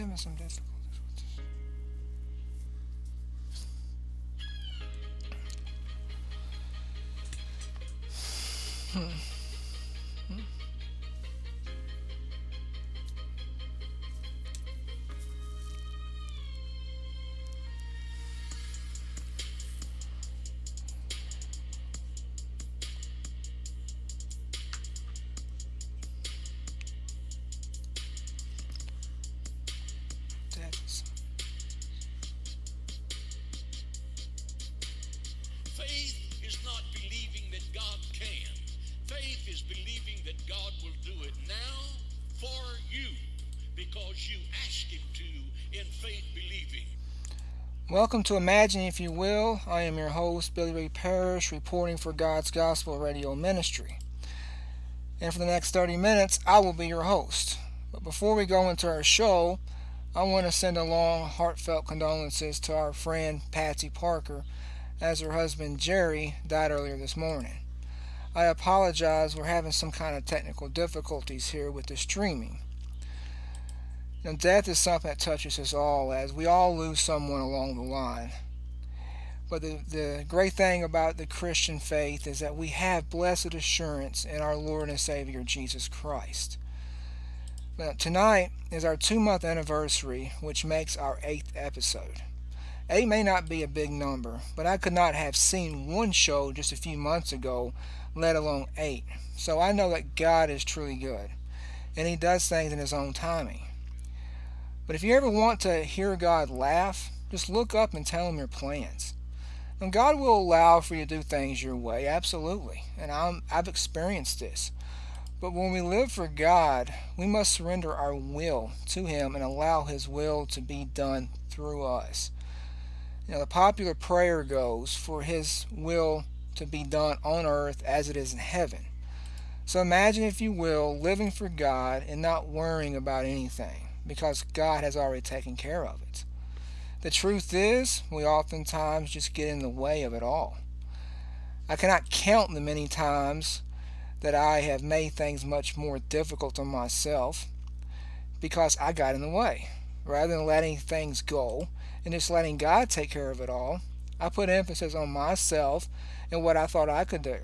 having some difficulties with this. Because you Him to in faith believing. Welcome to Imagine, if you will. I am your host, Billy Ray Parrish, reporting for God's Gospel Radio Ministry. And for the next 30 minutes, I will be your host. But before we go into our show, I want to send along heartfelt condolences to our friend Patsy Parker as her husband Jerry died earlier this morning. I apologize, we're having some kind of technical difficulties here with the streaming. Now, death is something that touches us all, as we all lose someone along the line. But the, the great thing about the Christian faith is that we have blessed assurance in our Lord and Savior Jesus Christ. Now, tonight is our two month anniversary, which makes our eighth episode. Eight may not be a big number, but I could not have seen one show just a few months ago, let alone eight. So I know that God is truly good, and He does things in His own timing. But if you ever want to hear God laugh, just look up and tell Him your plans. And God will allow for you to do things your way, absolutely. And I'm, I've experienced this. But when we live for God, we must surrender our will to Him and allow His will to be done through us. You know, the popular prayer goes for His will to be done on earth as it is in heaven. So imagine, if you will, living for God and not worrying about anything because God has already taken care of it. The truth is, we oftentimes just get in the way of it all. I cannot count the many times that I have made things much more difficult on myself because I got in the way. Rather than letting things go and just letting God take care of it all, I put emphasis on myself and what I thought I could do.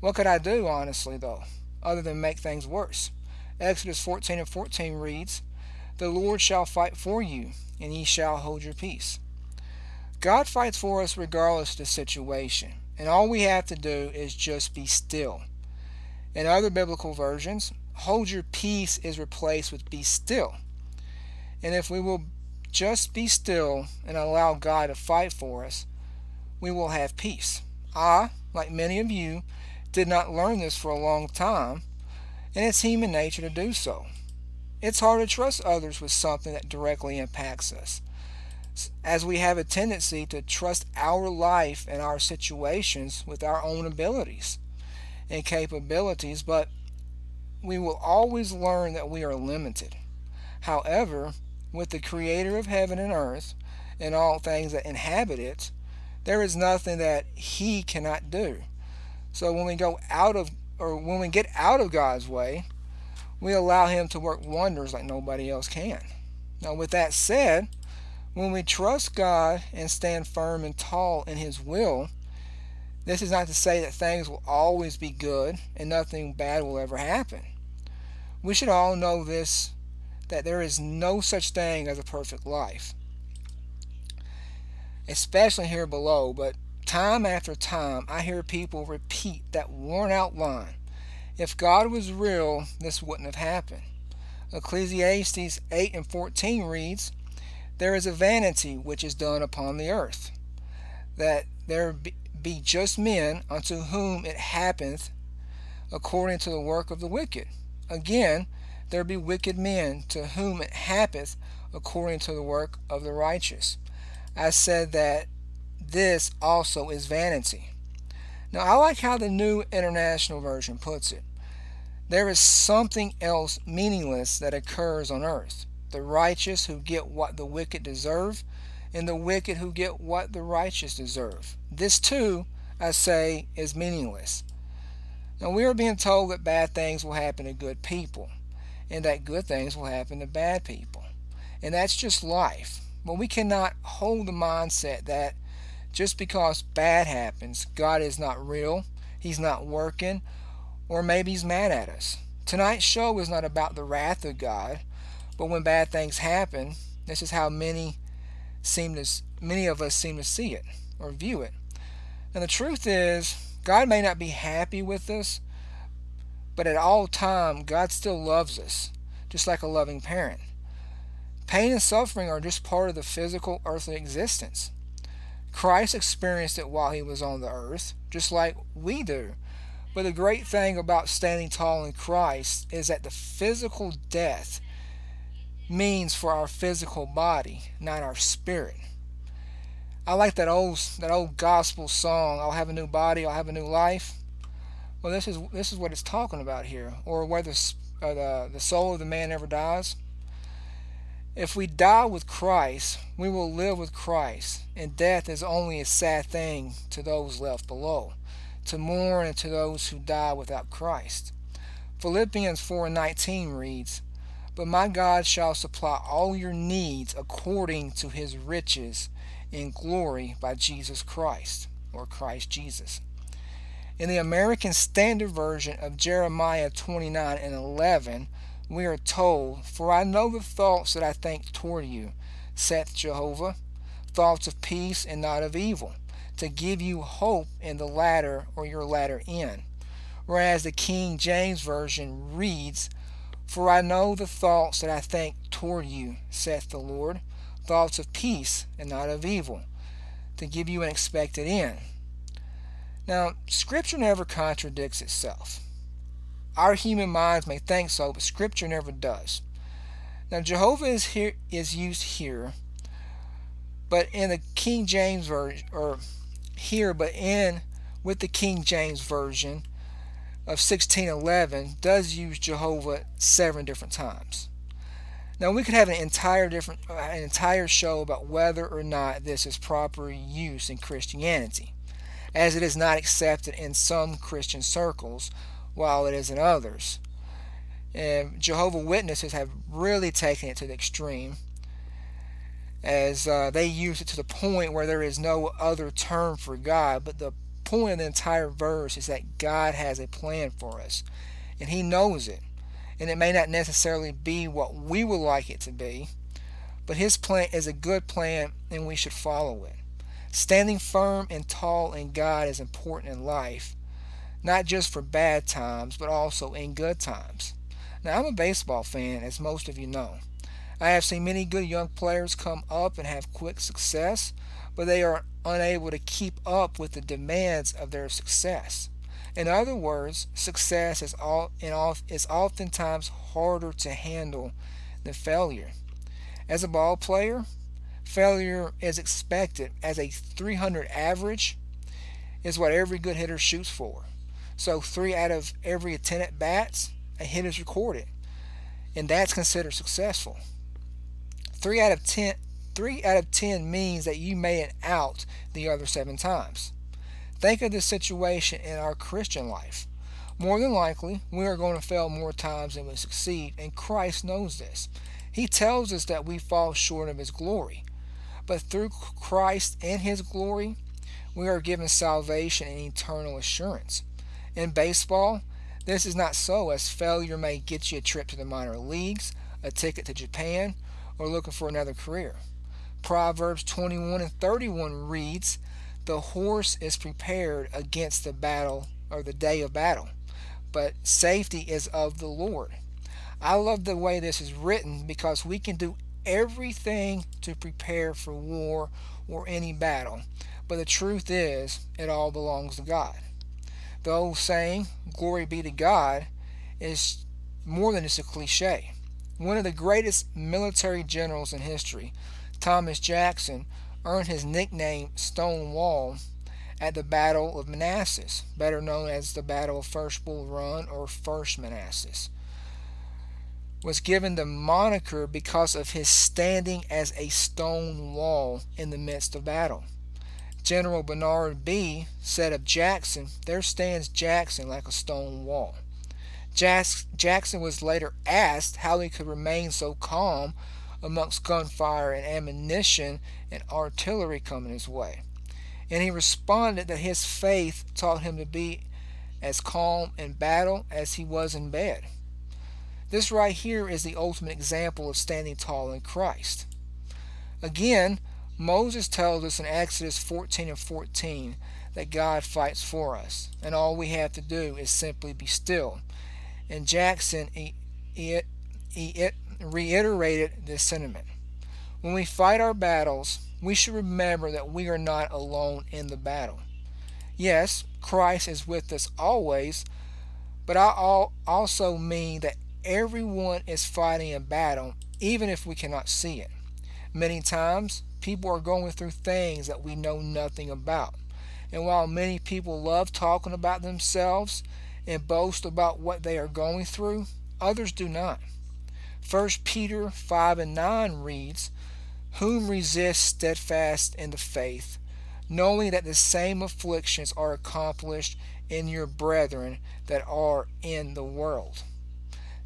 What could I do, honestly, though, other than make things worse? Exodus 14 and 14 reads, The Lord shall fight for you, and ye shall hold your peace. God fights for us regardless of the situation, and all we have to do is just be still. In other biblical versions, hold your peace is replaced with be still. And if we will just be still and allow God to fight for us, we will have peace. I, like many of you, did not learn this for a long time, and it's human nature to do so. It's hard to trust others with something that directly impacts us, as we have a tendency to trust our life and our situations with our own abilities and capabilities, but we will always learn that we are limited. However, with the Creator of heaven and earth and all things that inhabit it, there is nothing that He cannot do. So when we go out of, or when we get out of God's way, we allow Him to work wonders like nobody else can. Now, with that said, when we trust God and stand firm and tall in His will, this is not to say that things will always be good and nothing bad will ever happen. We should all know this that there is no such thing as a perfect life, especially here below. But time after time, I hear people repeat that worn out line if God was real, this wouldn't have happened. Ecclesiastes 8 and 14 reads, There is a vanity which is done upon the earth, that there be just men unto whom it happeneth according to the work of the wicked. Again, there be wicked men to whom it happeneth according to the work of the righteous. I said that this also is vanity. Now, I like how the New International Version puts it. There is something else meaningless that occurs on earth the righteous who get what the wicked deserve, and the wicked who get what the righteous deserve. This, too, I say, is meaningless. Now, we are being told that bad things will happen to good people, and that good things will happen to bad people. And that's just life. But we cannot hold the mindset that just because bad happens, God is not real, He's not working, or maybe He's mad at us. Tonight's show is not about the wrath of God, but when bad things happen, this is how many seem to many of us seem to see it or view it. And the truth is, God may not be happy with us, but at all time God still loves us, just like a loving parent. Pain and suffering are just part of the physical earthly existence. Christ experienced it while he was on the earth, just like we do. But the great thing about standing tall in Christ is that the physical death means for our physical body, not our spirit. I like that old that old gospel song, I'll have a new body, I'll have a new life. Well, this is this is what it's talking about here, or whether uh, the the soul of the man ever dies. If we die with Christ, we will live with Christ, and death is only a sad thing to those left below, to mourn and to those who die without Christ. Philippians 4:19 reads, "But my God shall supply all your needs according to his riches in glory by Jesus Christ, or Christ Jesus." In the American Standard Version of Jeremiah 29 and 11, we are told, For I know the thoughts that I think toward you, saith Jehovah, thoughts of peace and not of evil, to give you hope in the latter or your latter end. Whereas the King James Version reads, For I know the thoughts that I think toward you, saith the Lord, thoughts of peace and not of evil, to give you an expected end. Now, Scripture never contradicts itself. Our human minds may think so, but Scripture never does. Now, Jehovah is here is used here, but in the King James version, or here, but in with the King James version of 1611, does use Jehovah seven different times. Now, we could have an entire different, uh, an entire show about whether or not this is proper use in Christianity, as it is not accepted in some Christian circles while it is in others. And Jehovah Witnesses have really taken it to the extreme as uh, they use it to the point where there is no other term for God. But the point of the entire verse is that God has a plan for us, and He knows it. And it may not necessarily be what we would like it to be, but His plan is a good plan, and we should follow it. Standing firm and tall in God is important in life, not just for bad times, but also in good times. Now, I'm a baseball fan, as most of you know. I have seen many good young players come up and have quick success, but they are unable to keep up with the demands of their success. In other words, success is, all, all, is oftentimes harder to handle than failure. As a ball player, failure is expected as a 300 average is what every good hitter shoots for. So three out of every 10 at bats, a hit is recorded, and that's considered successful. Three out of 10, three out of 10 means that you made it out the other seven times. Think of this situation in our Christian life. More than likely, we are going to fail more times than we succeed, and Christ knows this. He tells us that we fall short of His glory. But through Christ and His glory, we are given salvation and eternal assurance. In baseball, this is not so, as failure may get you a trip to the minor leagues, a ticket to Japan, or looking for another career. Proverbs 21 and 31 reads, The horse is prepared against the battle or the day of battle, but safety is of the Lord. I love the way this is written because we can do everything to prepare for war or any battle, but the truth is, it all belongs to God. The old saying, glory be to God, is more than just a cliche. One of the greatest military generals in history, Thomas Jackson, earned his nickname Stonewall at the Battle of Manassas, better known as the Battle of First Bull Run or First Manassas. Was given the moniker because of his standing as a stone wall in the midst of battle. General Bernard Bee said of Jackson, There stands Jackson like a stone wall. Jackson was later asked how he could remain so calm amongst gunfire and ammunition and artillery coming his way. And he responded that his faith taught him to be as calm in battle as he was in bed. This right here is the ultimate example of standing tall in Christ. Again, Moses tells us in Exodus 14 and 14 that God fights for us, and all we have to do is simply be still. And Jackson he, he, he reiterated this sentiment. When we fight our battles, we should remember that we are not alone in the battle. Yes, Christ is with us always, but I also mean that everyone is fighting a battle, even if we cannot see it. Many times, people are going through things that we know nothing about. And while many people love talking about themselves and boast about what they are going through, others do not. 1 Peter 5 and 9 reads, Whom resist steadfast in the faith, knowing that the same afflictions are accomplished in your brethren that are in the world.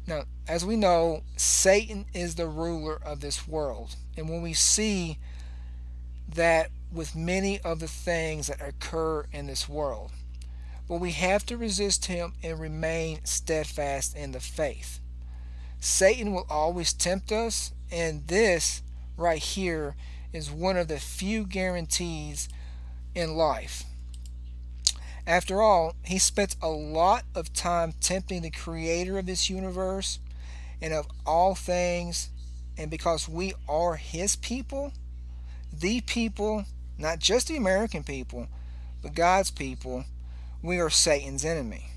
Now, as we know, Satan is the ruler of this world. And when we see that with many of the things that occur in this world. But we have to resist him and remain steadfast in the faith. Satan will always tempt us, and this right here is one of the few guarantees in life. After all, he spent a lot of time tempting the creator of this universe and of all things, and because we are his people, the people not just the American people, but God's people, we are Satan's enemy.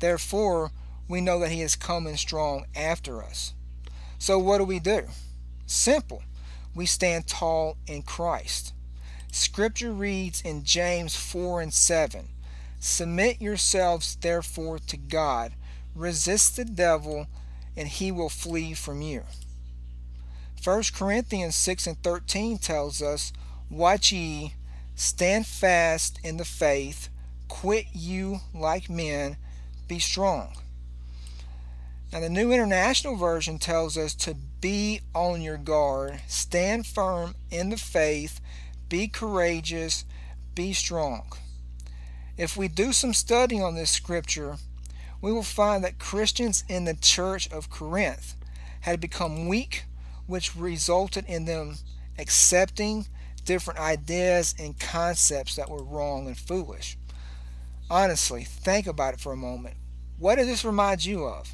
Therefore, we know that he is coming strong after us. So, what do we do? Simple. We stand tall in Christ. Scripture reads in James 4 and 7 Submit yourselves therefore to God, resist the devil, and he will flee from you. 1 Corinthians 6 and 13 tells us, Watch ye, stand fast in the faith, quit you like men, be strong. Now, the New International Version tells us to be on your guard, stand firm in the faith, be courageous, be strong. If we do some study on this scripture, we will find that Christians in the church of Corinth had become weak, which resulted in them accepting different ideas and concepts that were wrong and foolish. Honestly, think about it for a moment. What does this remind you of?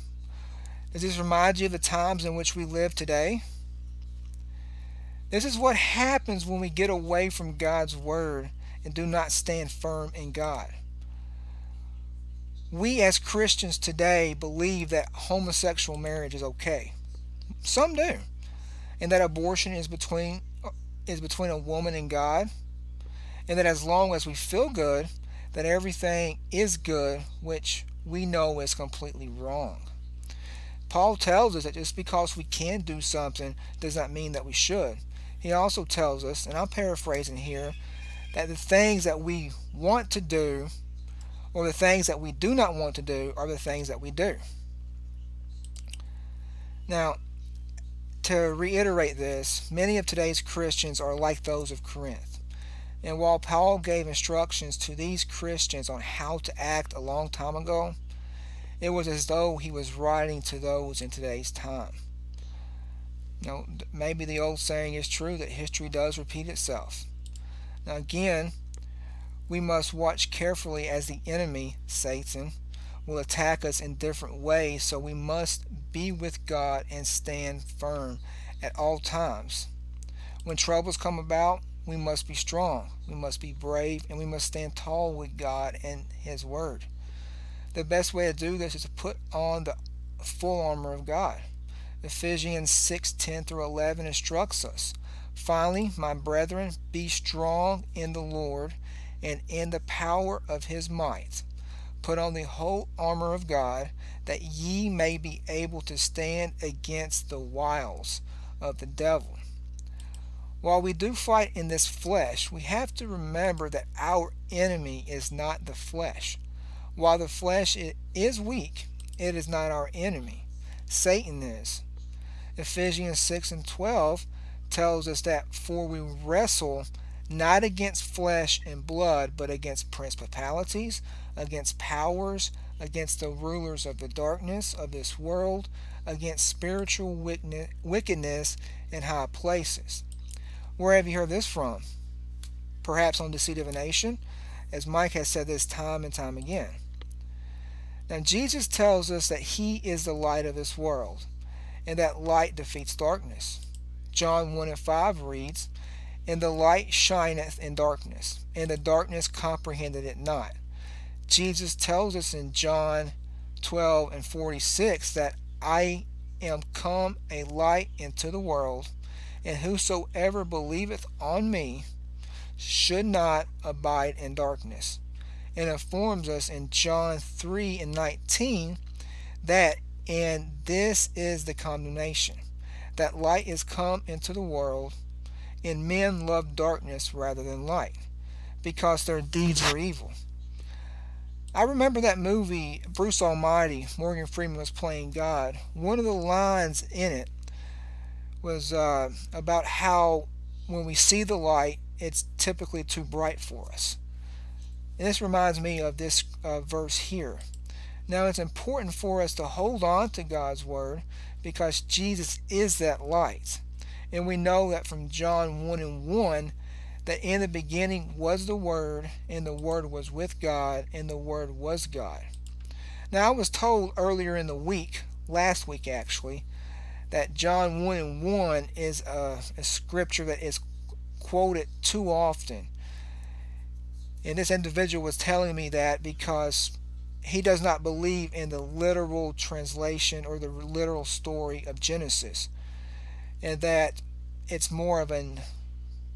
Does this remind you of the times in which we live today? This is what happens when we get away from God's Word and do not stand firm in God. We as Christians today believe that homosexual marriage is okay. Some do. And that abortion is between is between a woman and God, and that as long as we feel good, that everything is good, which we know is completely wrong. Paul tells us that just because we can do something does not mean that we should. He also tells us, and I'm paraphrasing here, that the things that we want to do or the things that we do not want to do are the things that we do. Now, to reiterate this, many of today's Christians are like those of Corinth. And while Paul gave instructions to these Christians on how to act a long time ago, it was as though he was writing to those in today's time. Know, maybe the old saying is true that history does repeat itself. Now, again, we must watch carefully as the enemy, Satan, will attack us in different ways, so we must be with God and stand firm at all times. When troubles come about, we must be strong, we must be brave, and we must stand tall with God and His Word. The best way to do this is to put on the full armor of God. Ephesians 6 10 through 11 instructs us. Finally, my brethren, be strong in the Lord and in the power of his might. Put on the whole armor of God, that ye may be able to stand against the wiles of the devil. While we do fight in this flesh, we have to remember that our enemy is not the flesh. While the flesh is weak, it is not our enemy. Satan is. Ephesians 6 and 12 tells us that for we wrestle not against flesh and blood, but against principalities, against powers, against the rulers of the darkness of this world, against spiritual wickedness in high places. Where have you heard this from? Perhaps on Deceit of a Nation, as Mike has said this time and time again. Now, Jesus tells us that He is the light of this world, and that light defeats darkness. John 1 and 5 reads, And the light shineth in darkness, and the darkness comprehended it not. Jesus tells us in John 12 and 46 that I am come a light into the world, and whosoever believeth on me should not abide in darkness. And informs us in John 3 and 19 that, and this is the condemnation, that light is come into the world, and men love darkness rather than light, because their deeds are evil. I remember that movie, Bruce Almighty. Morgan Freeman was playing God. One of the lines in it was uh, about how when we see the light, it's typically too bright for us. And this reminds me of this uh, verse here. Now, it's important for us to hold on to God's Word because Jesus is that light. And we know that from John 1 and 1 that in the beginning was the Word, and the Word was with God, and the Word was God. Now, I was told earlier in the week, last week actually, that John 1 and 1 is a, a scripture that is quoted too often. And this individual was telling me that because he does not believe in the literal translation or the literal story of Genesis. And that it's more of an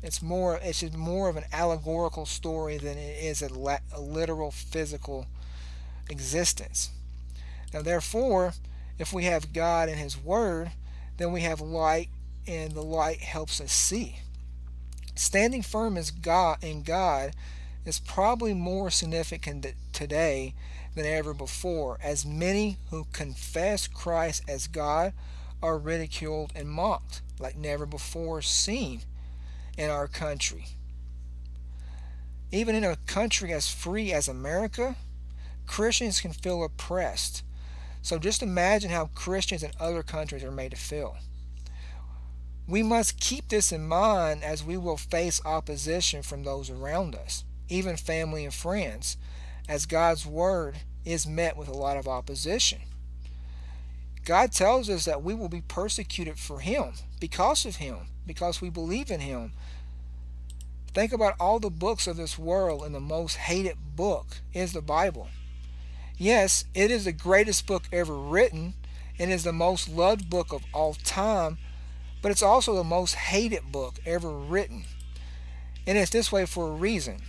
it's more it's more of an allegorical story than it is a, la- a literal physical existence. Now therefore, if we have God and his word, then we have light and the light helps us see. Standing firm as God in God is probably more significant today than ever before, as many who confess Christ as God are ridiculed and mocked like never before seen in our country. Even in a country as free as America, Christians can feel oppressed. So just imagine how Christians in other countries are made to feel. We must keep this in mind as we will face opposition from those around us, even family and friends, as God's Word is met with a lot of opposition. God tells us that we will be persecuted for Him, because of Him, because we believe in Him. Think about all the books of this world, and the most hated book is the Bible. Yes, it is the greatest book ever written, and is the most loved book of all time but it's also the most hated book ever written. And it's this way for a reason.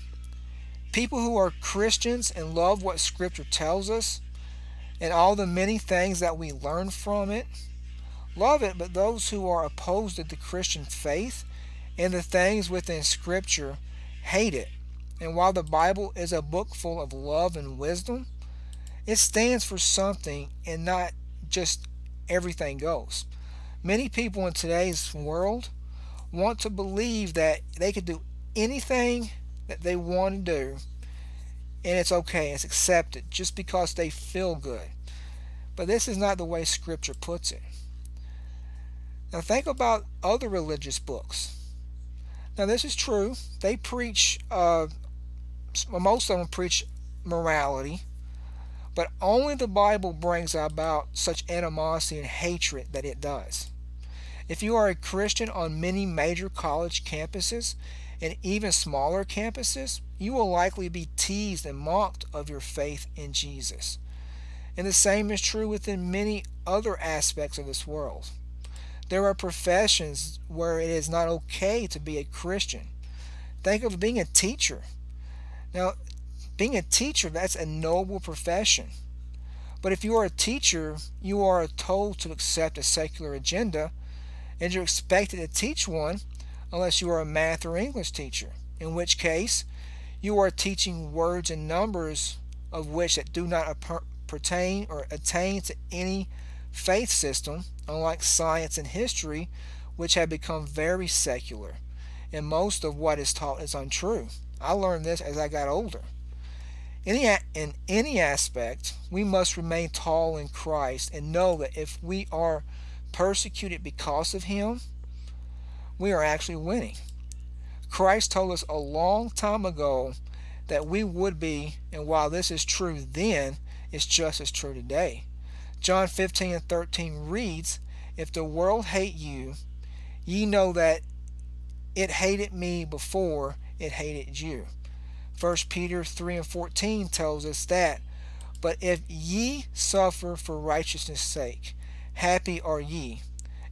People who are Christians and love what Scripture tells us and all the many things that we learn from it love it, but those who are opposed to the Christian faith and the things within Scripture hate it. And while the Bible is a book full of love and wisdom, it stands for something and not just everything goes. Many people in today's world want to believe that they can do anything that they want to do and it's okay, it's accepted just because they feel good. But this is not the way Scripture puts it. Now, think about other religious books. Now, this is true. They preach, uh, most of them preach morality, but only the Bible brings about such animosity and hatred that it does. If you are a Christian on many major college campuses and even smaller campuses, you will likely be teased and mocked of your faith in Jesus. And the same is true within many other aspects of this world. There are professions where it is not okay to be a Christian. Think of being a teacher. Now, being a teacher, that's a noble profession. But if you are a teacher, you are told to accept a secular agenda and you're expected to teach one unless you are a math or English teacher, in which case you are teaching words and numbers of which that do not pertain or attain to any faith system, unlike science and history, which have become very secular, and most of what is taught is untrue. I learned this as I got older. Any, in any aspect, we must remain tall in Christ and know that if we are persecuted because of Him, we are actually winning. Christ told us a long time ago that we would be, and while this is true then, it's just as true today. John 15 and 13 reads, If the world hate you, ye know that it hated me before it hated you. 1 Peter 3 and 14 tells us that, But if ye suffer for righteousness' sake, happy are ye,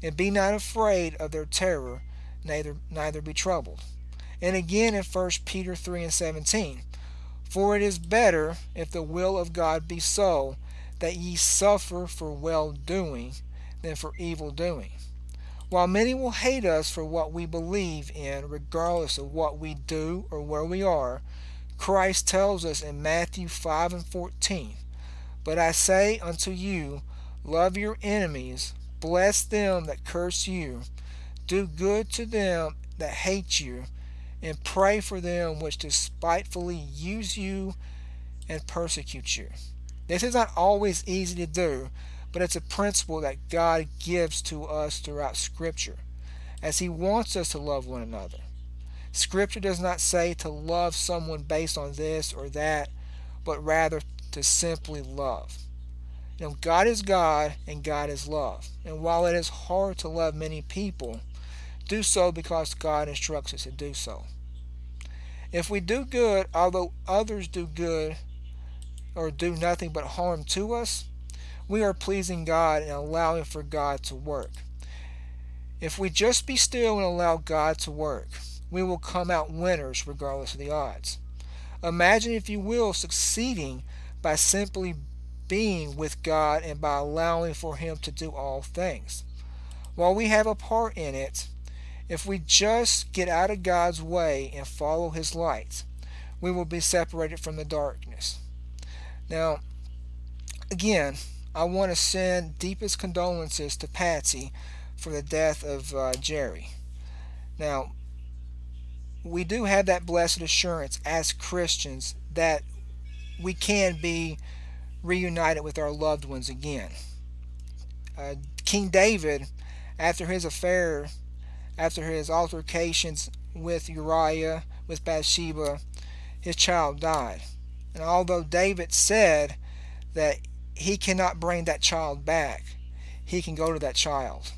and be not afraid of their terror, neither, neither be troubled. And again in 1 Peter 3 and 17, For it is better, if the will of God be so, that ye suffer for well doing than for evil doing. While many will hate us for what we believe in, regardless of what we do or where we are, Christ tells us in Matthew 5 and 14, But I say unto you, love your enemies, bless them that curse you, do good to them that hate you, and pray for them which despitefully use you and persecute you. This is not always easy to do, but it's a principle that God gives to us throughout Scripture, as He wants us to love one another. Scripture does not say to love someone based on this or that, but rather to simply love. You know, God is God and God is love. And while it is hard to love many people, do so because God instructs us to do so. If we do good, although others do good or do nothing but harm to us, we are pleasing God and allowing for God to work. If we just be still and allow God to work, we will come out winners regardless of the odds. Imagine, if you will, succeeding by simply being with God and by allowing for Him to do all things. While we have a part in it, if we just get out of God's way and follow His light, we will be separated from the darkness. Now, again, I want to send deepest condolences to Patsy for the death of uh, Jerry. Now, we do have that blessed assurance as Christians that we can be reunited with our loved ones again. Uh, King David, after his affair after his altercations with Uriah, with Bathsheba, his child died. And although David said that he cannot bring that child back, he can go to that child.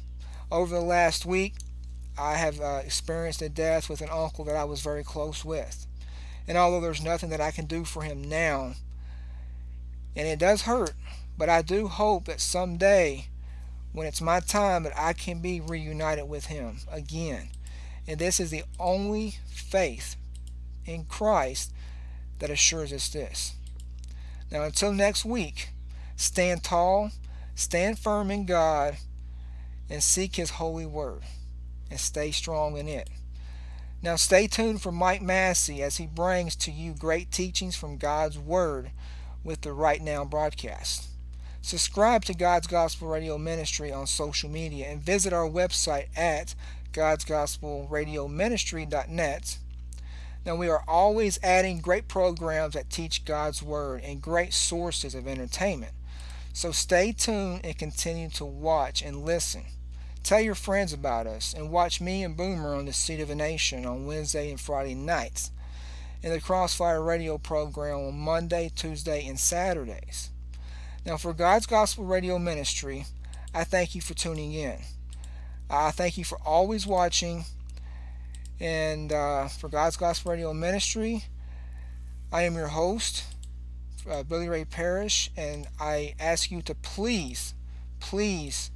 Over the last week, I have uh, experienced a death with an uncle that I was very close with. And although there's nothing that I can do for him now, and it does hurt, but I do hope that someday when it's my time that I can be reunited with Him again. And this is the only faith in Christ that assures us this. Now, until next week, stand tall, stand firm in God, and seek His holy word, and stay strong in it. Now, stay tuned for Mike Massey as he brings to you great teachings from God's Word with the Right Now broadcast. Subscribe to God's Gospel Radio Ministry on social media and visit our website at godsgospelradioministry.net. Now, we are always adding great programs that teach God's Word and great sources of entertainment. So stay tuned and continue to watch and listen. Tell your friends about us and watch me and Boomer on Deceit of a Nation on Wednesday and Friday nights, and the Crossfire Radio program on Monday, Tuesday, and Saturdays. Now, for God's Gospel Radio Ministry, I thank you for tuning in. I thank you for always watching. And uh, for God's Gospel Radio Ministry, I am your host, uh, Billy Ray Parrish, and I ask you to please, please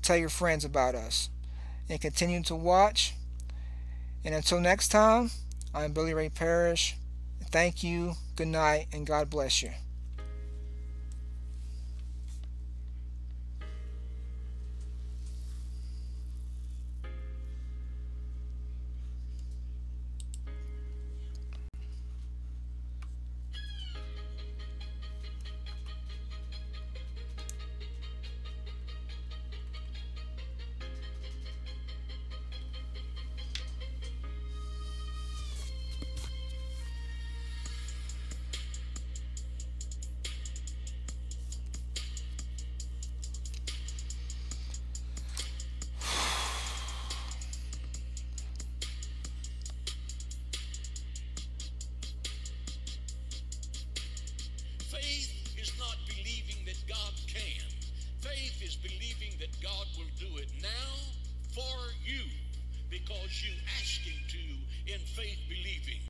tell your friends about us and continue to watch. And until next time, I'm Billy Ray Parrish. Thank you, good night, and God bless you. God can. Faith is believing that God will do it now for you because you ask Him to in faith believing.